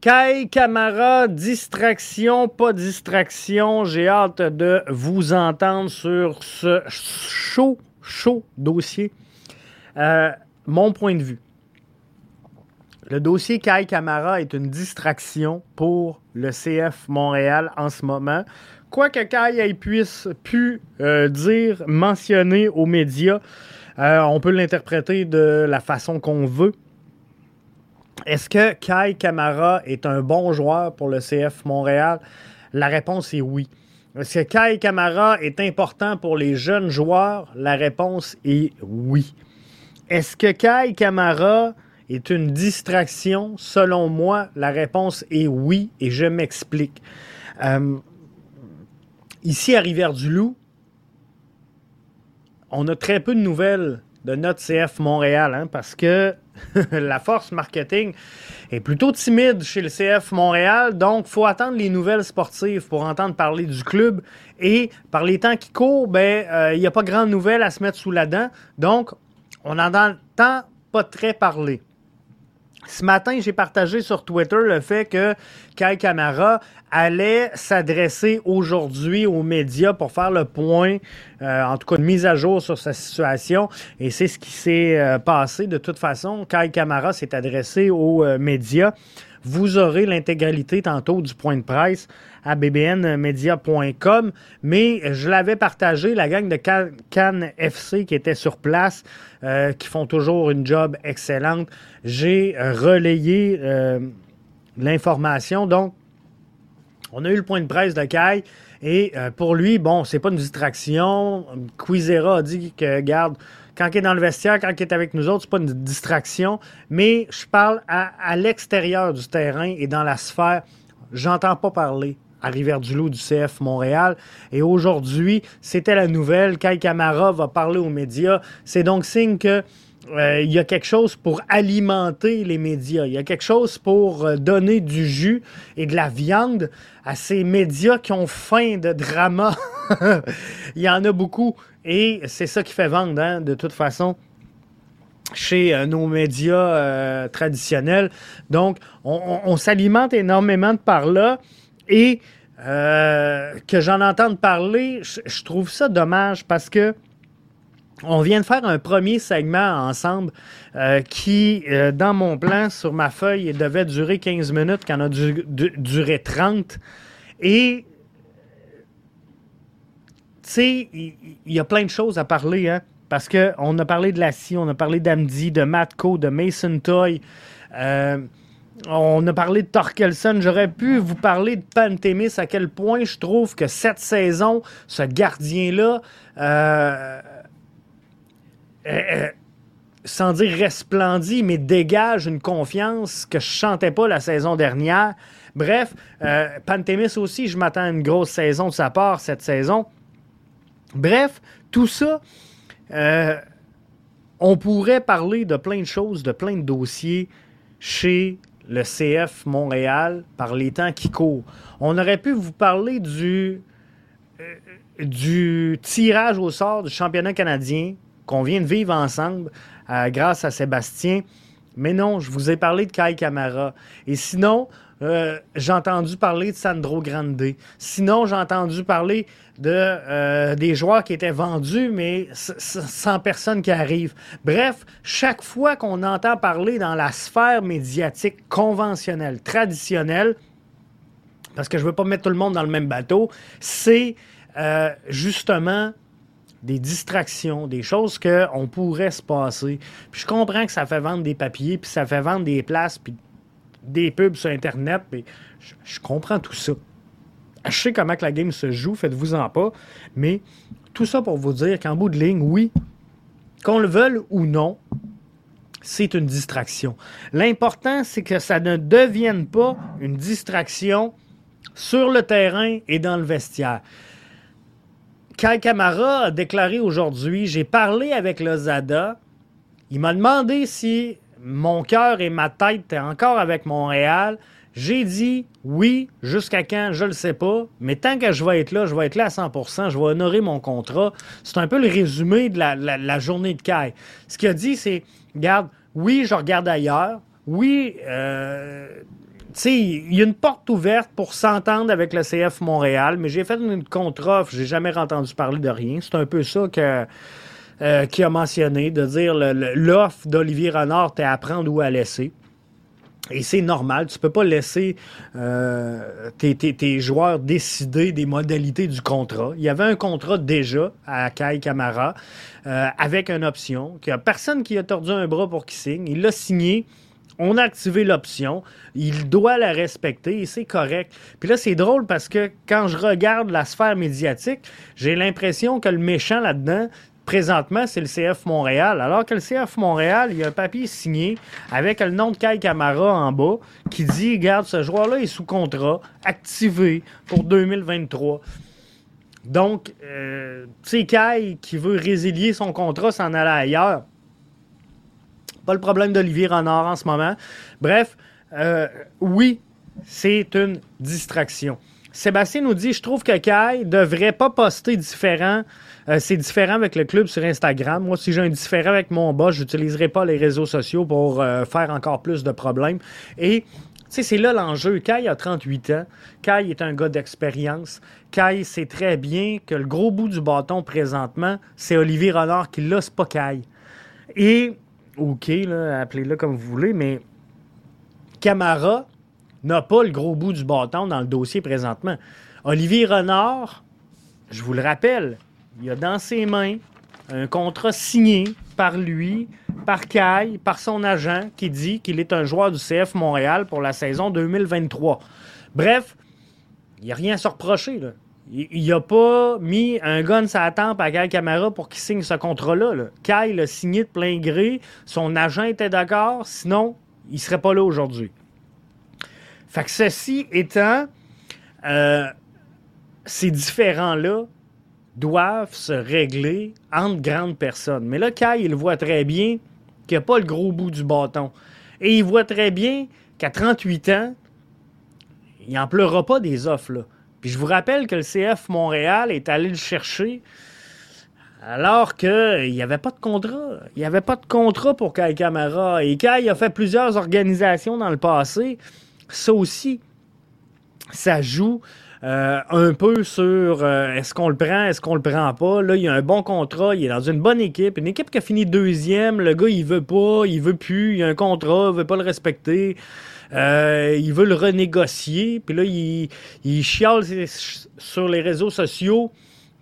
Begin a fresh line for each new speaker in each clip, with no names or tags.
Kai Camara, distraction, pas distraction. J'ai hâte de vous entendre sur ce chaud, chaud dossier. Euh, mon point de vue. Le dossier Kai Camara est une distraction pour le CF Montréal en ce moment. Quoi que Kai puisse pu euh, dire, mentionner aux médias, euh, on peut l'interpréter de la façon qu'on veut. Est-ce que Kai Kamara est un bon joueur pour le CF Montréal? La réponse est oui. Est-ce que Kai Kamara est important pour les jeunes joueurs? La réponse est oui. Est-ce que Kai Kamara est une distraction? Selon moi, la réponse est oui et je m'explique. Euh, ici à Rivière-du-Loup, on a très peu de nouvelles de notre CF Montréal hein, parce que la force marketing est plutôt timide chez le CF Montréal, donc il faut attendre les nouvelles sportives pour entendre parler du club. Et par les temps qui courent, ben, euh, il n'y a pas grande nouvelle à se mettre sous la dent. Donc, on entend pas très parler. Ce matin, j'ai partagé sur Twitter le fait que Kai Kamara allait s'adresser aujourd'hui aux médias pour faire le point, euh, en tout cas une mise à jour sur sa situation. Et c'est ce qui s'est euh, passé. De toute façon, Kai Kamara s'est adressé aux euh, médias. Vous aurez l'intégralité tantôt du point de presse à bbnmedia.com, mais je l'avais partagé, la gang de Cannes FC qui était sur place, euh, qui font toujours une job excellente. J'ai relayé euh, l'information, donc on a eu le point de presse de Kai. Et euh, pour lui, bon, c'est pas une distraction. Quizera a dit que, garde, quand il est dans le vestiaire, quand il est avec nous autres, c'est pas une distraction. Mais je parle à, l'extérieur du terrain et dans la sphère. J'entends pas parler à Rivière-du-Loup du CF Montréal. Et aujourd'hui, c'était la nouvelle. Kai Camara va parler aux médias. C'est donc signe que euh, il y a quelque chose pour alimenter les médias. Il y a quelque chose pour euh, donner du jus et de la viande à ces médias qui ont faim de drama. il y en a beaucoup. Et c'est ça qui fait vendre, hein, de toute façon chez euh, nos médias traditionnels. Donc, on s'alimente énormément de par là. Et que j'en entende parler, je, trouve ça dommage parce que on vient de faire un premier segment ensemble euh, qui, euh, dans mon plan, sur ma feuille, devait durer 15 minutes, qui en a duré 30. Et, tu sais, il y, a plein de choses à parler, hein, parce qu'on a parlé de la scie, on a parlé d'Amdi, de Matco, de Mason Toy. On a parlé de Torkelson. J'aurais pu vous parler de Pantémis, à quel point je trouve que cette saison, ce gardien-là, euh, sans dire resplendit, mais dégage une confiance que je chantais pas la saison dernière. Bref, euh, Pantémis aussi, je m'attends à une grosse saison de sa part cette saison. Bref, tout ça, euh, on pourrait parler de plein de choses, de plein de dossiers chez le CF Montréal par les temps qui courent. On aurait pu vous parler euh, du tirage au sort du championnat canadien qu'on vient de vivre ensemble euh, grâce à Sébastien. Mais non, je vous ai parlé de Kai Camara. Et sinon, euh, j'ai entendu parler de Sandro Grande. Sinon, j'ai entendu parler de, euh, des joueurs qui étaient vendus, mais sans personne qui arrive. Bref, chaque fois qu'on entend parler dans la sphère médiatique conventionnelle, traditionnelle, parce que je ne veux pas mettre tout le monde dans le même bateau, c'est justement des distractions, des choses qu'on pourrait se passer. Puis je comprends que ça fait vendre des papiers, puis ça fait vendre des places, puis des pubs sur Internet. Mais je, comprends tout ça. Je sais comment que la game se joue, faites-vous-en pas. Mais tout ça pour vous dire qu'en bout de ligne, oui, qu'on le veuille ou non, c'est une distraction. L'important, c'est que ça ne devienne pas une distraction sur le terrain et dans le vestiaire. Kai Kamara a déclaré aujourd'hui J'ai parlé avec Lozada. Il m'a demandé si mon cœur et ma tête étaient encore avec Montréal. J'ai dit oui, jusqu'à quand, je ne le sais pas, mais tant que je vais être là, je vais être là à 100% je vais honorer mon contrat. C'est un peu le résumé de la, journée de Kai. Ce qu'il a dit, c'est, regarde, oui, je regarde ailleurs, oui, euh, il y a une porte ouverte pour s'entendre avec le CF Montréal, mais j'ai fait une contre-offre, j'ai jamais entendu parler de rien. C'est un peu ça que euh, a mentionné, de dire l'offre d'Olivier Renard, t'es à prendre ou à laisser. Et c'est normal, tu peux pas laisser euh, tes, joueurs décider des modalités du contrat. Il y avait un contrat déjà à Kai Camara euh, avec une option. Il n'y a personne qui a tordu un bras pour qu'il signe. Il l'a signé. On a activé l'option. Il doit la respecter et c'est correct. Puis là, c'est drôle parce que quand je regarde la sphère médiatique, j'ai l'impression que le méchant là-dedans, présentement, c'est le CF Montréal. Alors que le CF Montréal, il y a un papier signé avec le nom de Kai Camara en bas qui dit Regarde, ce joueur-là est sous contrat, activé pour 2023. Donc, euh, tu Kai qui veut résilier son contrat, s'en aller ailleurs. Pas le problème d'Olivier Renard en ce moment. Bref, euh, oui, c'est une distraction. Sébastien nous dit Je trouve que Kai devrait pas poster différent euh, c'est différent avec le club sur Instagram. Moi, si j'ai un différent avec mon boss, je n'utiliserai pas les réseaux sociaux pour euh, faire encore plus de problèmes. Et c'est là l'enjeu. Kai a 38 ans. Kai est un gars d'expérience. Kai sait très bien que le gros bout du bâton présentement, c'est Olivier Renard qui l'a, c'est pas Kai. Et, OK, appelez-le comme vous voulez, mais Camara n'a pas le gros bout du bâton dans le dossier présentement. Olivier Renard, je vous le rappelle, il a dans ses mains un contrat signé par lui, par Kai, par son agent, qui dit qu'il est un joueur du CF Montréal pour la saison 2023. Bref, il n'y a rien à se reprocher. Il n'a pas mis un gun la tempe à Kai Camara pour qu'il signe ce contrat-là. Là. Kai l'a signé de plein gré. Son agent était d'accord. Sinon, il ne serait pas là aujourd'hui. Fait que ceci étant, euh, ces différents-là doivent se régler entre grandes personnes. Mais là, Kai, il voit très bien qu'il n'a pas le gros bout du bâton. Et il voit très bien qu'à 38 ans, il n'en pleura pas des offres. Là. Puis je vous rappelle que le CF Montréal est allé le chercher alors qu'il n'y avait pas de contrat. Il n'y avait pas de contrat pour Kai Camara. Et Kai a fait plusieurs organisations dans le passé. Ça aussi, ça joue euh, un peu sur euh, est-ce qu'on le prend, est-ce qu'on le prend pas? Là, il a un bon contrat, il est dans une bonne équipe, une équipe qui a fini deuxième. Le gars, il veut pas, il veut plus, il a un contrat, il veut pas le respecter. Euh, il veut le renégocier. Puis là, il, il chiale sur les réseaux sociaux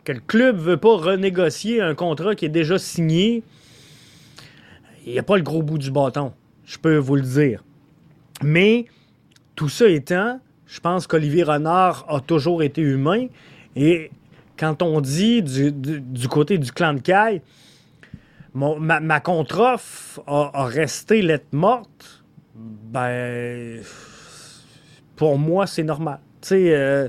que le club veut pas renégocier un contrat qui est déjà signé. Il n'y a pas le gros bout du bâton, je peux vous le dire. Mais tout ça étant, je pense qu'Olivier Renard a toujours été humain. Et quand on dit du, côté du clan de Caille, ma, contre-offre a, resté lettre morte, ben, pour moi, c'est normal. Tu sais, euh,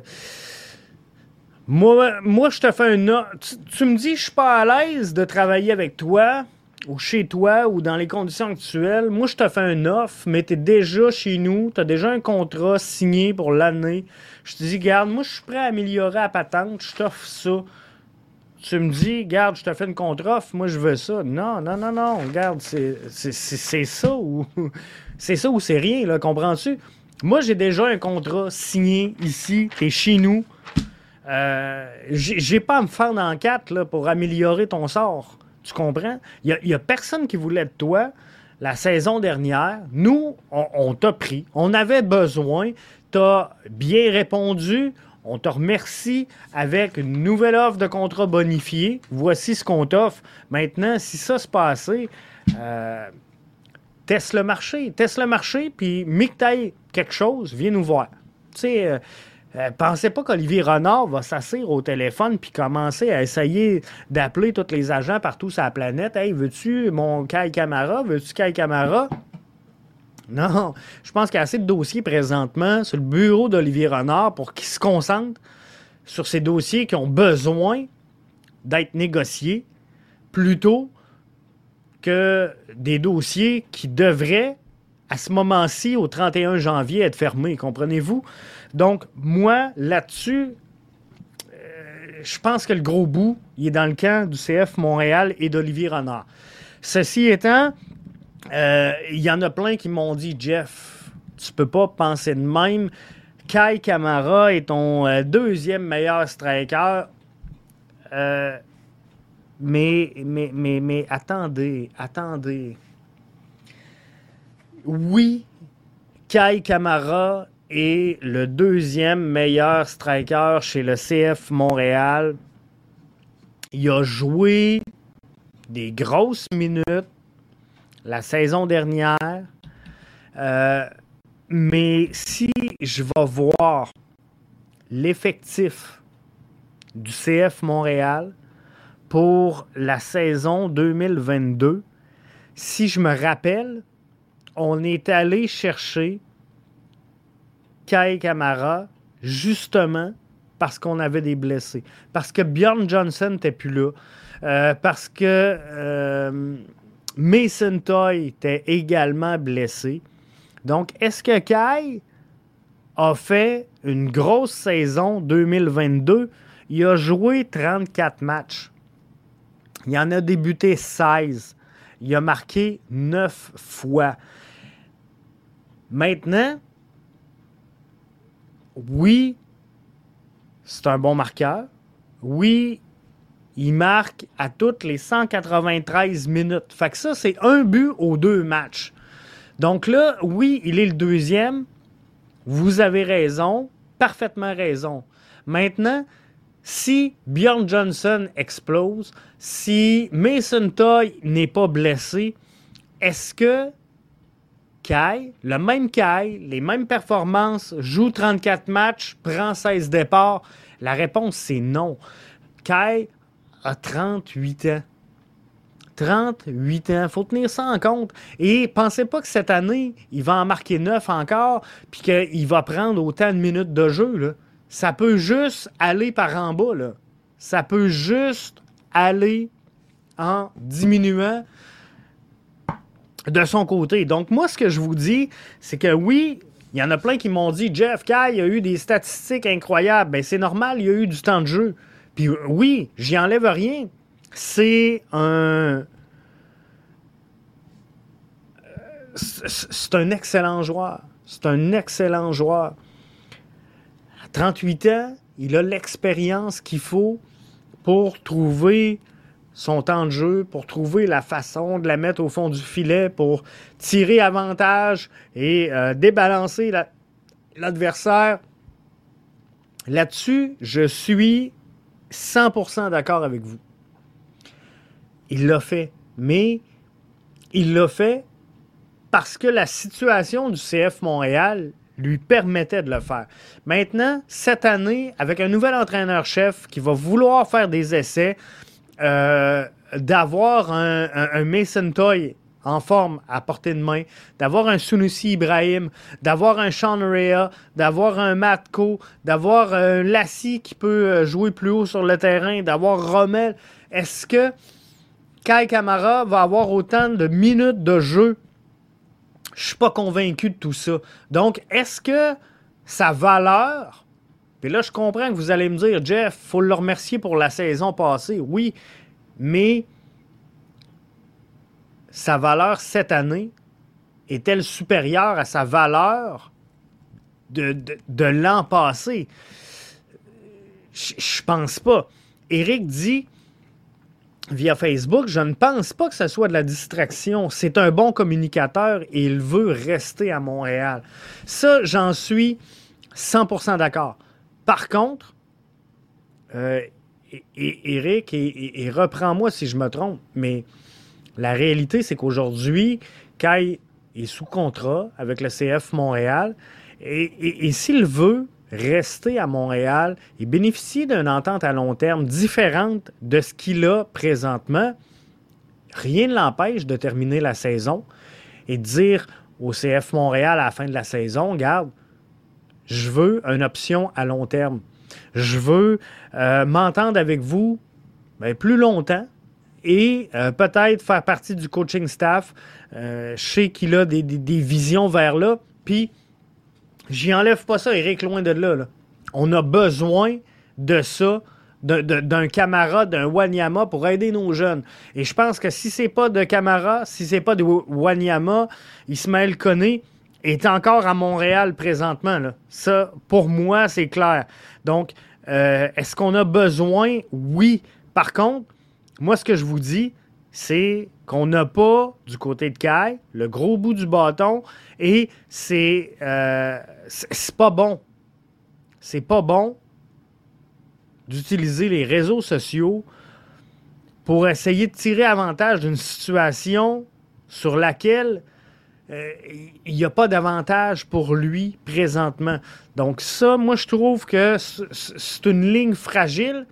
moi, moi, je te fais un... Tu, tu me dis, je suis pas à l'aise de travailler avec toi ou chez toi ou dans les conditions actuelles, moi, je te fais un offre, mais tu es déjà chez nous, tu as déjà un contrat signé pour l'année. Je te dis, garde, moi, je suis prêt à améliorer la patente, je t'offre ça. Tu me dis, garde, je te fais une contre-offre, moi, je veux ça. Non, non, non, non, regarde, c'est ça ou c'est ça ou c'est rien, là, comprends-tu? Moi, j'ai déjà un contrat signé ici, t'es chez nous. Euh, j'ai pas à me faire dans pour améliorer ton sort. Tu comprends? Il n'y a, personne qui voulait de toi la saison dernière. Nous, on, t'a pris. On avait besoin. Tu as bien répondu. On te remercie avec une nouvelle offre de contrat bonifié. Voici ce qu'on t'offre. Maintenant, si ça se passait, euh, teste le marché. Teste le marché, puis mis que tu quelque chose, viens nous voir. Tu sais, euh, euh, pensez pas qu'Olivier Renard va s'asseoir au téléphone puis commencer à essayer d'appeler tous les agents partout sur la planète. Hey, veux-tu mon Kai Camara? Veux-tu Kai Camara? Non, je pense qu'il y a assez de dossiers présentement sur le bureau d'Olivier Renard pour qu'il se concentre sur ces dossiers qui ont besoin d'être négociés plutôt que des dossiers qui devraient, à ce moment-ci, au 31 janvier, être fermés. Comprenez-vous? Donc, moi, là-dessus, euh, je pense que le gros bout, il est dans le camp du CF Montréal et d'Olivier Renard. Ceci étant, il y en a plein qui m'ont dit, Jeff, Tu peux pas penser de même. Kai Kamara est ton euh, deuxième meilleur striker. Euh, mais, mais, mais, mais attendez, attendez. Oui, Kai Kamara est le deuxième meilleur striker chez le CF Montréal. Il a joué des grosses minutes la saison dernière. Euh, mais si je vais voir l'effectif du CF Montréal pour la saison 2022, si je me rappelle, on est allé chercher Kai Kamara justement parce qu'on avait des blessés. Parce que Bjorn Johnson n'était plus là. Euh, parce que euh, Mason Toy était également blessé. Donc, est-ce que Kai a fait une grosse saison 2022? Il a joué 34 matchs. Il en a débuté 16. Il a marqué 9 fois. Maintenant, oui, c'est un bon marqueur. Oui, il marque à toutes les 193 minutes. Fait que ça, c'est un but aux deux matchs. Donc là, oui, il est le deuxième. Vous avez raison, parfaitement raison. Maintenant, si Bjorn Johnson explose, si Mason Toy n'est pas blessé, est-ce que Kai, le même Kai, les mêmes performances, joue 34 matchs, prend 16 départs? La réponse, c'est non. Kai a 38 ans. 38 ans. Il faut tenir ça en compte. Et pensez pas que cette année, il va en marquer 9 encore, puis qu'il va prendre autant de minutes de jeu. Ça peut juste aller par en bas. Ça peut juste aller en diminuant de son côté. Donc, moi, ce que je vous dis, c'est que oui, il y en a plein qui m'ont dit Jeff Kay a eu des statistiques incroyables. Ben, c'est normal, il y a eu du temps de jeu. Puis oui, j'y enlève rien. C'est un. C'est un excellent joueur. C'est un excellent joueur. À 38 ans, il a l'expérience qu'il faut pour trouver son temps de jeu, pour trouver la façon de la mettre au fond du filet, pour tirer avantage et euh, débalancer l'adversaire. Là-dessus, je suis 100% d'accord avec vous. Il l'a fait, mais il l'a fait parce que la situation du CF Montréal lui permettait de le faire. Maintenant, cette année, avec un nouvel entraîneur-chef qui va vouloir faire des essais, euh, d'avoir un, Mason Toy en forme à portée de main, d'avoir un Sunusi Ibrahim, d'avoir un Sean Rea, d'avoir un Matko, d'avoir un Lassie qui peut euh, jouer plus haut sur le terrain, d'avoir Rommel. Est-ce que Kai Kamara va avoir autant de minutes de jeu? Je suis pas convaincu de tout ça. Donc, est-ce que sa valeur puis là, je comprends que vous allez me dire, Jeff, faut le remercier pour la saison passée. Oui, mais sa valeur cette année est-elle supérieure à sa valeur de, l'an passé? Je, pense pas. Eric dit via Facebook, je ne pense pas que ce soit de la distraction. C'est un bon communicateur et il veut rester à Montréal. Ça, j'en suis 100% d'accord. Par contre, euh, Eric, et, reprends-moi si je me trompe, mais la réalité, c'est qu'aujourd'hui, Kai est sous contrat avec le CF Montréal. Et, s'il veut rester à Montréal et bénéficier d'une entente à long terme différente de ce qu'il a présentement, rien ne l'empêche de terminer la saison et de dire au CF Montréal à la fin de la saison, garde, je veux une option à long terme. Je veux euh, m'entendre avec vous ben, plus longtemps et euh, peut-être faire partie du coaching staff. Euh, je sais qu'il a des, visions vers là. Puis, j'y enlève pas ça, Eric, loin de là, On a besoin de ça, d'un camarade, d'un Wanyama pour aider nos jeunes. Et je pense que si c'est pas de Camara, si c'est pas de Wanyama, Ismaël Koné, est encore à Montréal présentement. Ça, pour moi, c'est clair. Donc, euh, est-ce qu'on a besoin? Oui. Par contre, moi, ce que je vous dis, c'est qu'on n'a pas, du côté de Kai, le gros bout du bâton et c'est euh, pas bon. C'est pas bon d'utiliser les réseaux sociaux pour essayer de tirer avantage d'une situation sur laquelle euh, il n'y a pas d'avantage pour lui présentement. Donc ça, moi, je trouve que c'est une ligne fragile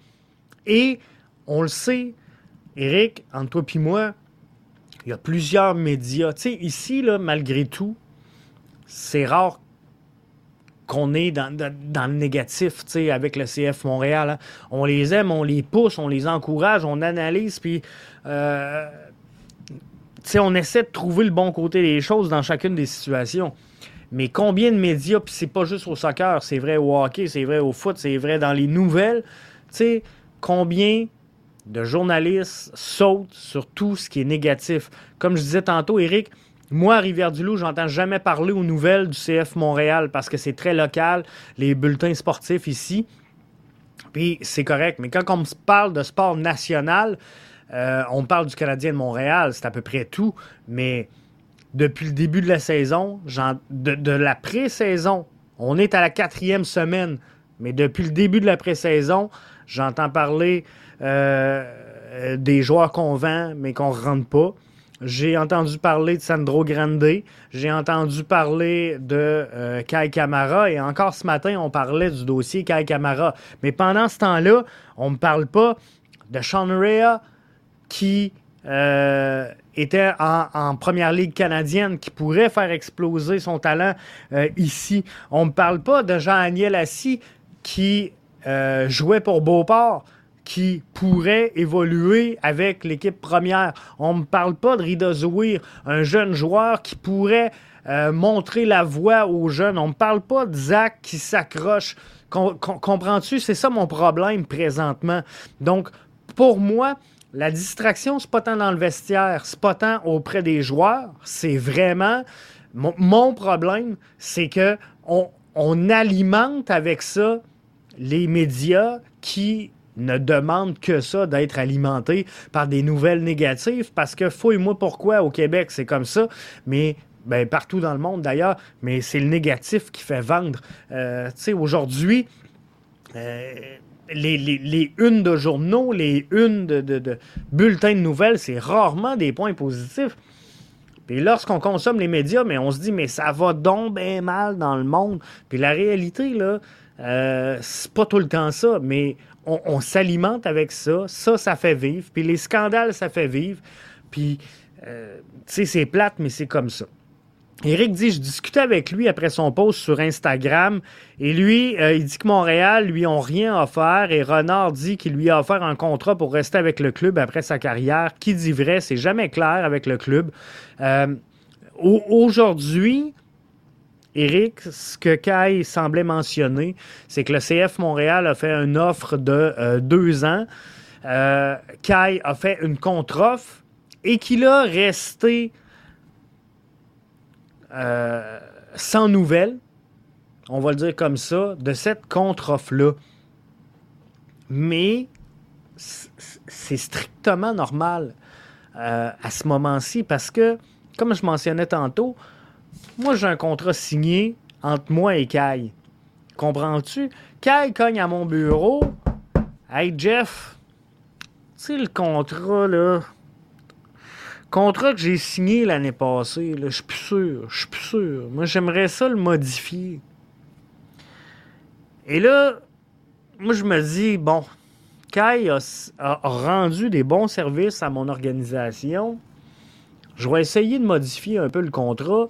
et on le sait, Eric, entre toi et moi, il y a plusieurs médias. Ici, malgré tout, c'est rare qu'on est dans, le négatif, avec le CF Montréal. Hein. On les aime, on les pousse, on les encourage, on analyse, puis... Euh, on essaie de trouver le bon côté des choses dans chacune des situations. Mais combien de médias, puis c'est pas juste au soccer, c'est vrai au hockey, c'est vrai au foot, c'est vrai dans les nouvelles, tu combien de journalistes sautent sur tout ce qui est négatif. Comme je disais tantôt, Eric, moi, à Rivière-du-Loup, j'entends jamais parler aux nouvelles du CF Montréal parce que c'est très local, les bulletins sportifs ici. Puis c'est correct. Mais quand on me parle de sport national, euh, on parle du Canadien de Montréal, c'est à peu près tout, mais depuis le début de la saison, de, la pré-saison, on est à la quatrième semaine, mais depuis le début de la pré-saison, j'entends parler euh, des joueurs qu'on vend, mais qu'on ne rentre pas. J'ai entendu parler de Sandro Grande, j'ai entendu parler de euh, Kai Kamara, et encore ce matin, on parlait du dossier Kai Kamara. Mais pendant ce temps-là, on ne me parle pas de Sean Rea, qui euh, était en, première ligue canadienne, qui pourrait faire exploser son talent ici. On ne parle pas de Jean-Aniel Assis qui euh, jouait pour Beauport qui pourrait évoluer avec l'équipe première. On ne me parle pas de Rida Zouir, un jeune joueur qui pourrait montrer la voie aux jeunes. On ne me parle pas de Zach qui s'accroche. Comprends-tu? C'est ça mon problème présentement. Donc, pour moi, la distraction, c'est pas tant dans le vestiaire, c'est pas tant auprès des joueurs, c'est vraiment mon, problème, c'est que on, alimente avec ça les médias qui ne demandent que ça, d'être alimentés par des nouvelles négatives, parce que fouille-moi pourquoi au Québec c'est comme ça, mais ben, partout dans le monde d'ailleurs, mais c'est le négatif qui fait vendre. Euh, tu sais, aujourd'hui, euh, les, unes de journaux, les unes de, bulletins de nouvelles, c'est rarement des points positifs. Puis lorsqu'on consomme les médias, mais on se dit, mais ça va donc bien mal dans le monde. Puis la réalité, là, euh, c'est pas tout le temps ça, mais on, s'alimente avec ça. Ça, ça fait vivre. Puis les scandales, ça fait vivre. Puis, euh, tu sais, c'est plate, mais c'est comme ça. Eric dit, je discutais avec lui après son post sur Instagram et lui, euh, il dit que Montréal lui ont rien offert et Renard dit qu'il lui a offert un contrat pour rester avec le club après sa carrière. Qui dit vrai, c'est jamais clair avec le club. Aujourd'hui, Eric, ce que Kai semblait mentionner, c'est que le CF Montréal a fait une offre de euh, deux ans. Kai a fait une contre-offre et qu'il a resté euh, sans nouvelles, on va le dire comme ça, de cette contre-offre-là. Mais c'est strictement normal euh, à ce moment-ci parce que, comme je mentionnais tantôt, moi j'ai un contrat signé entre moi et Kai. Comprends-tu? Kai cogne à mon bureau. Hey Jeff, tu sais le contrat là, Contrat que j'ai signé l'année passée, je suis plus sûr. Je suis plus sûr. Moi, j'aimerais ça le modifier. Et là, moi, je me dis, bon, Kai a, rendu des bons services à mon organisation. Je vais essayer de modifier un peu le contrat.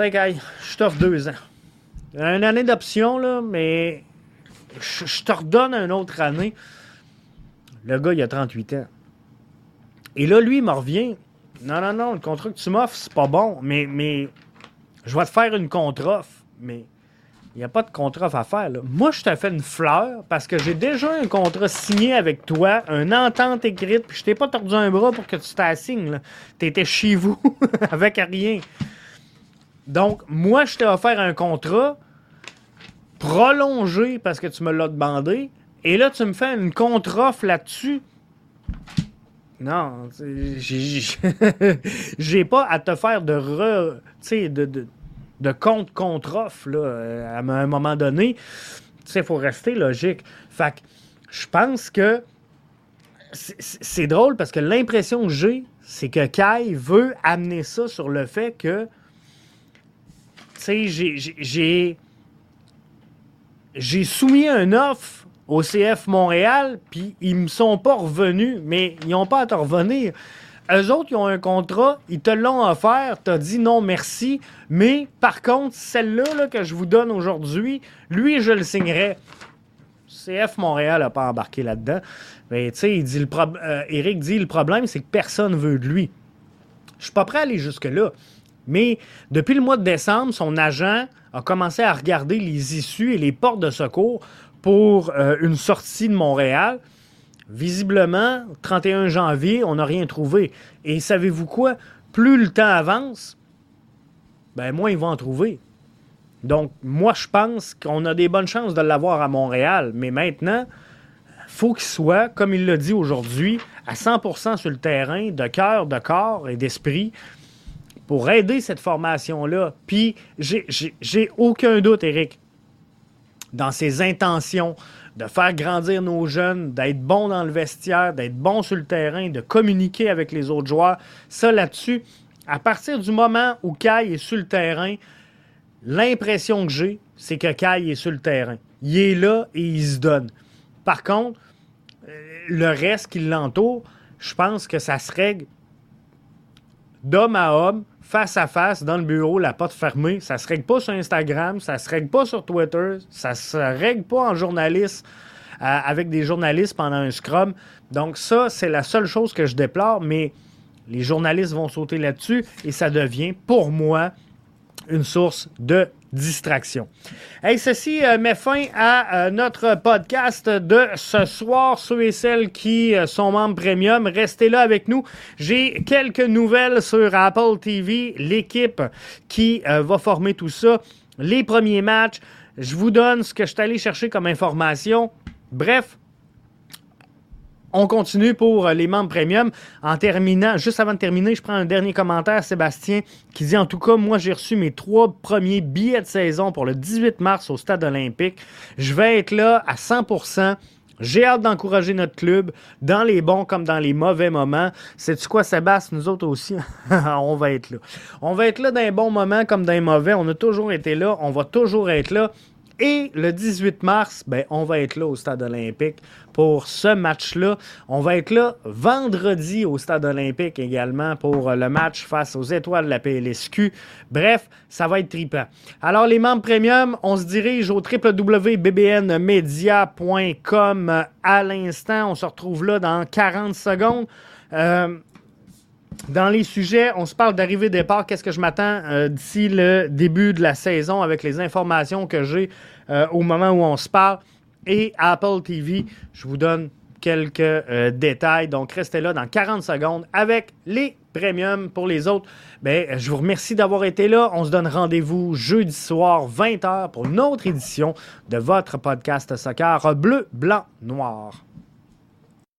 Je t'offre deux ans. Une année d'option, là, mais je, te redonne une autre année. Le gars, il a 38 ans. Et là, lui, il me revient. Non, non, non, le contrat que tu m'offres, c'est pas bon. Mais, mais je vais te faire une contre-offre. Mais il n'y a pas de contre-offre à faire. Moi, je t'ai fait une fleur parce que j'ai déjà un contrat signé avec toi, une entente écrite, puis je t'ai pas tordu un bras pour que tu t'assignes. Tu étais chez vous avec rien. Donc, moi, je t'ai offert un contrat prolongé parce que tu me l'as demandé. Et là, tu me fais une contre-offre là-dessus. Non, j'ai pas à te faire de re, de, de, de compte-contre-offre euh, à un moment donné. Il faut rester logique. Fait je pense que c'est drôle parce que l'impression que j'ai, c'est que Kai veut amener ça sur le fait que, j'ai j'ai soumis un offre au CF Montréal, puis ils me sont pas revenus, mais ils n'ont pas à te revenir. Eux autres, ils ont un contrat, ils te l'ont offert, as dit non merci, mais par contre, celle-là que je vous donne aujourd'hui, lui, je le signerai. CF Montréal n'a pas embarqué là-dedans. Mais tu sais, il dit le euh, Eric dit le problème, c'est que personne veut de lui. Je suis pas prêt à aller jusque-là. Mais depuis le mois de décembre, son agent a commencé à regarder les issues et les portes de secours pour euh, une sortie de Montréal. Visiblement, 31 janvier, on n'a rien trouvé. Et savez-vous quoi? Plus le temps avance, ben moins ils vont en trouver. Donc, moi, je pense qu'on a des bonnes chances de l'avoir à Montréal. Mais maintenant, faut qu'il soit, comme il l'a dit aujourd'hui, à 100% sur le terrain, de cœur, de corps et d'esprit, pour aider cette formation-là. Puis, j'ai aucun doute, Eric, dans ses intentions de faire grandir nos jeunes, d'être bon dans le vestiaire, d'être bon sur le terrain, de communiquer avec les autres joueurs. Ça, là-dessus, à partir du moment où Kai est sur le terrain, l'impression que j'ai, c'est que Kai est sur le terrain. Il est là et il se donne. Par contre, euh, le reste qui l'entoure, je pense que ça se règle d'homme à homme, face à face, dans le bureau, la porte fermée. Ça se règle pas sur Instagram, ça se règle pas sur Twitter, ça se règle pas en journaliste euh, avec des journalistes pendant un scrum. Donc ça, c'est la seule chose que je déplore, mais les journalistes vont sauter là-dessus et ça devient, pour moi, une source de distraction. Hey, ceci euh, met fin à euh, notre podcast de ce soir. Ceux et celles qui euh, sont membres premium, restez là avec nous. J'ai quelques nouvelles sur Apple TV, l'équipe qui va former tout ça, les premiers matchs. Je vous donne ce que je suis allé chercher comme information. Bref, on continue pour euh, les membres premium. En terminant, juste avant de terminer, je prends un dernier commentaire, Sébastien, qui dit En tout cas, moi, j'ai reçu mes trois premiers billets de saison pour le 18 mars au Stade olympique. Je vais être là à 100% j'ai hâte d'encourager notre club dans les bons comme dans les mauvais moments. C'est-tu quoi, Sébastien? Nous autres aussi, on va être là. On va être là dans les bons moments comme dans les mauvais. On a toujours été là. On va toujours être là. Et le 18 mars, ben, on va être là au Stade olympique pour ce match-là. On va être là vendredi au Stade olympique également pour le match face aux étoiles de la PLSQ. Bref, ça va être trippant. Alors, les membres premium, on se dirige au www.bbnmedia.com à l'instant. On se retrouve là dans 40 secondes. Euh, dans les sujets, on se parle d'arrivée-départ. Qu'est-ce que je m'attends euh, d'ici le début de la saison avec les informations que j'ai euh, au moment où on se parle? Et Apple TV, je vous donne quelques euh, détails. Donc, restez là dans 40 secondes avec les premiums. Pour les autres, ben, je vous remercie d'avoir été là. On se donne rendez-vous jeudi soir, 20h, pour une autre édition de votre podcast soccer bleu, blanc, noir.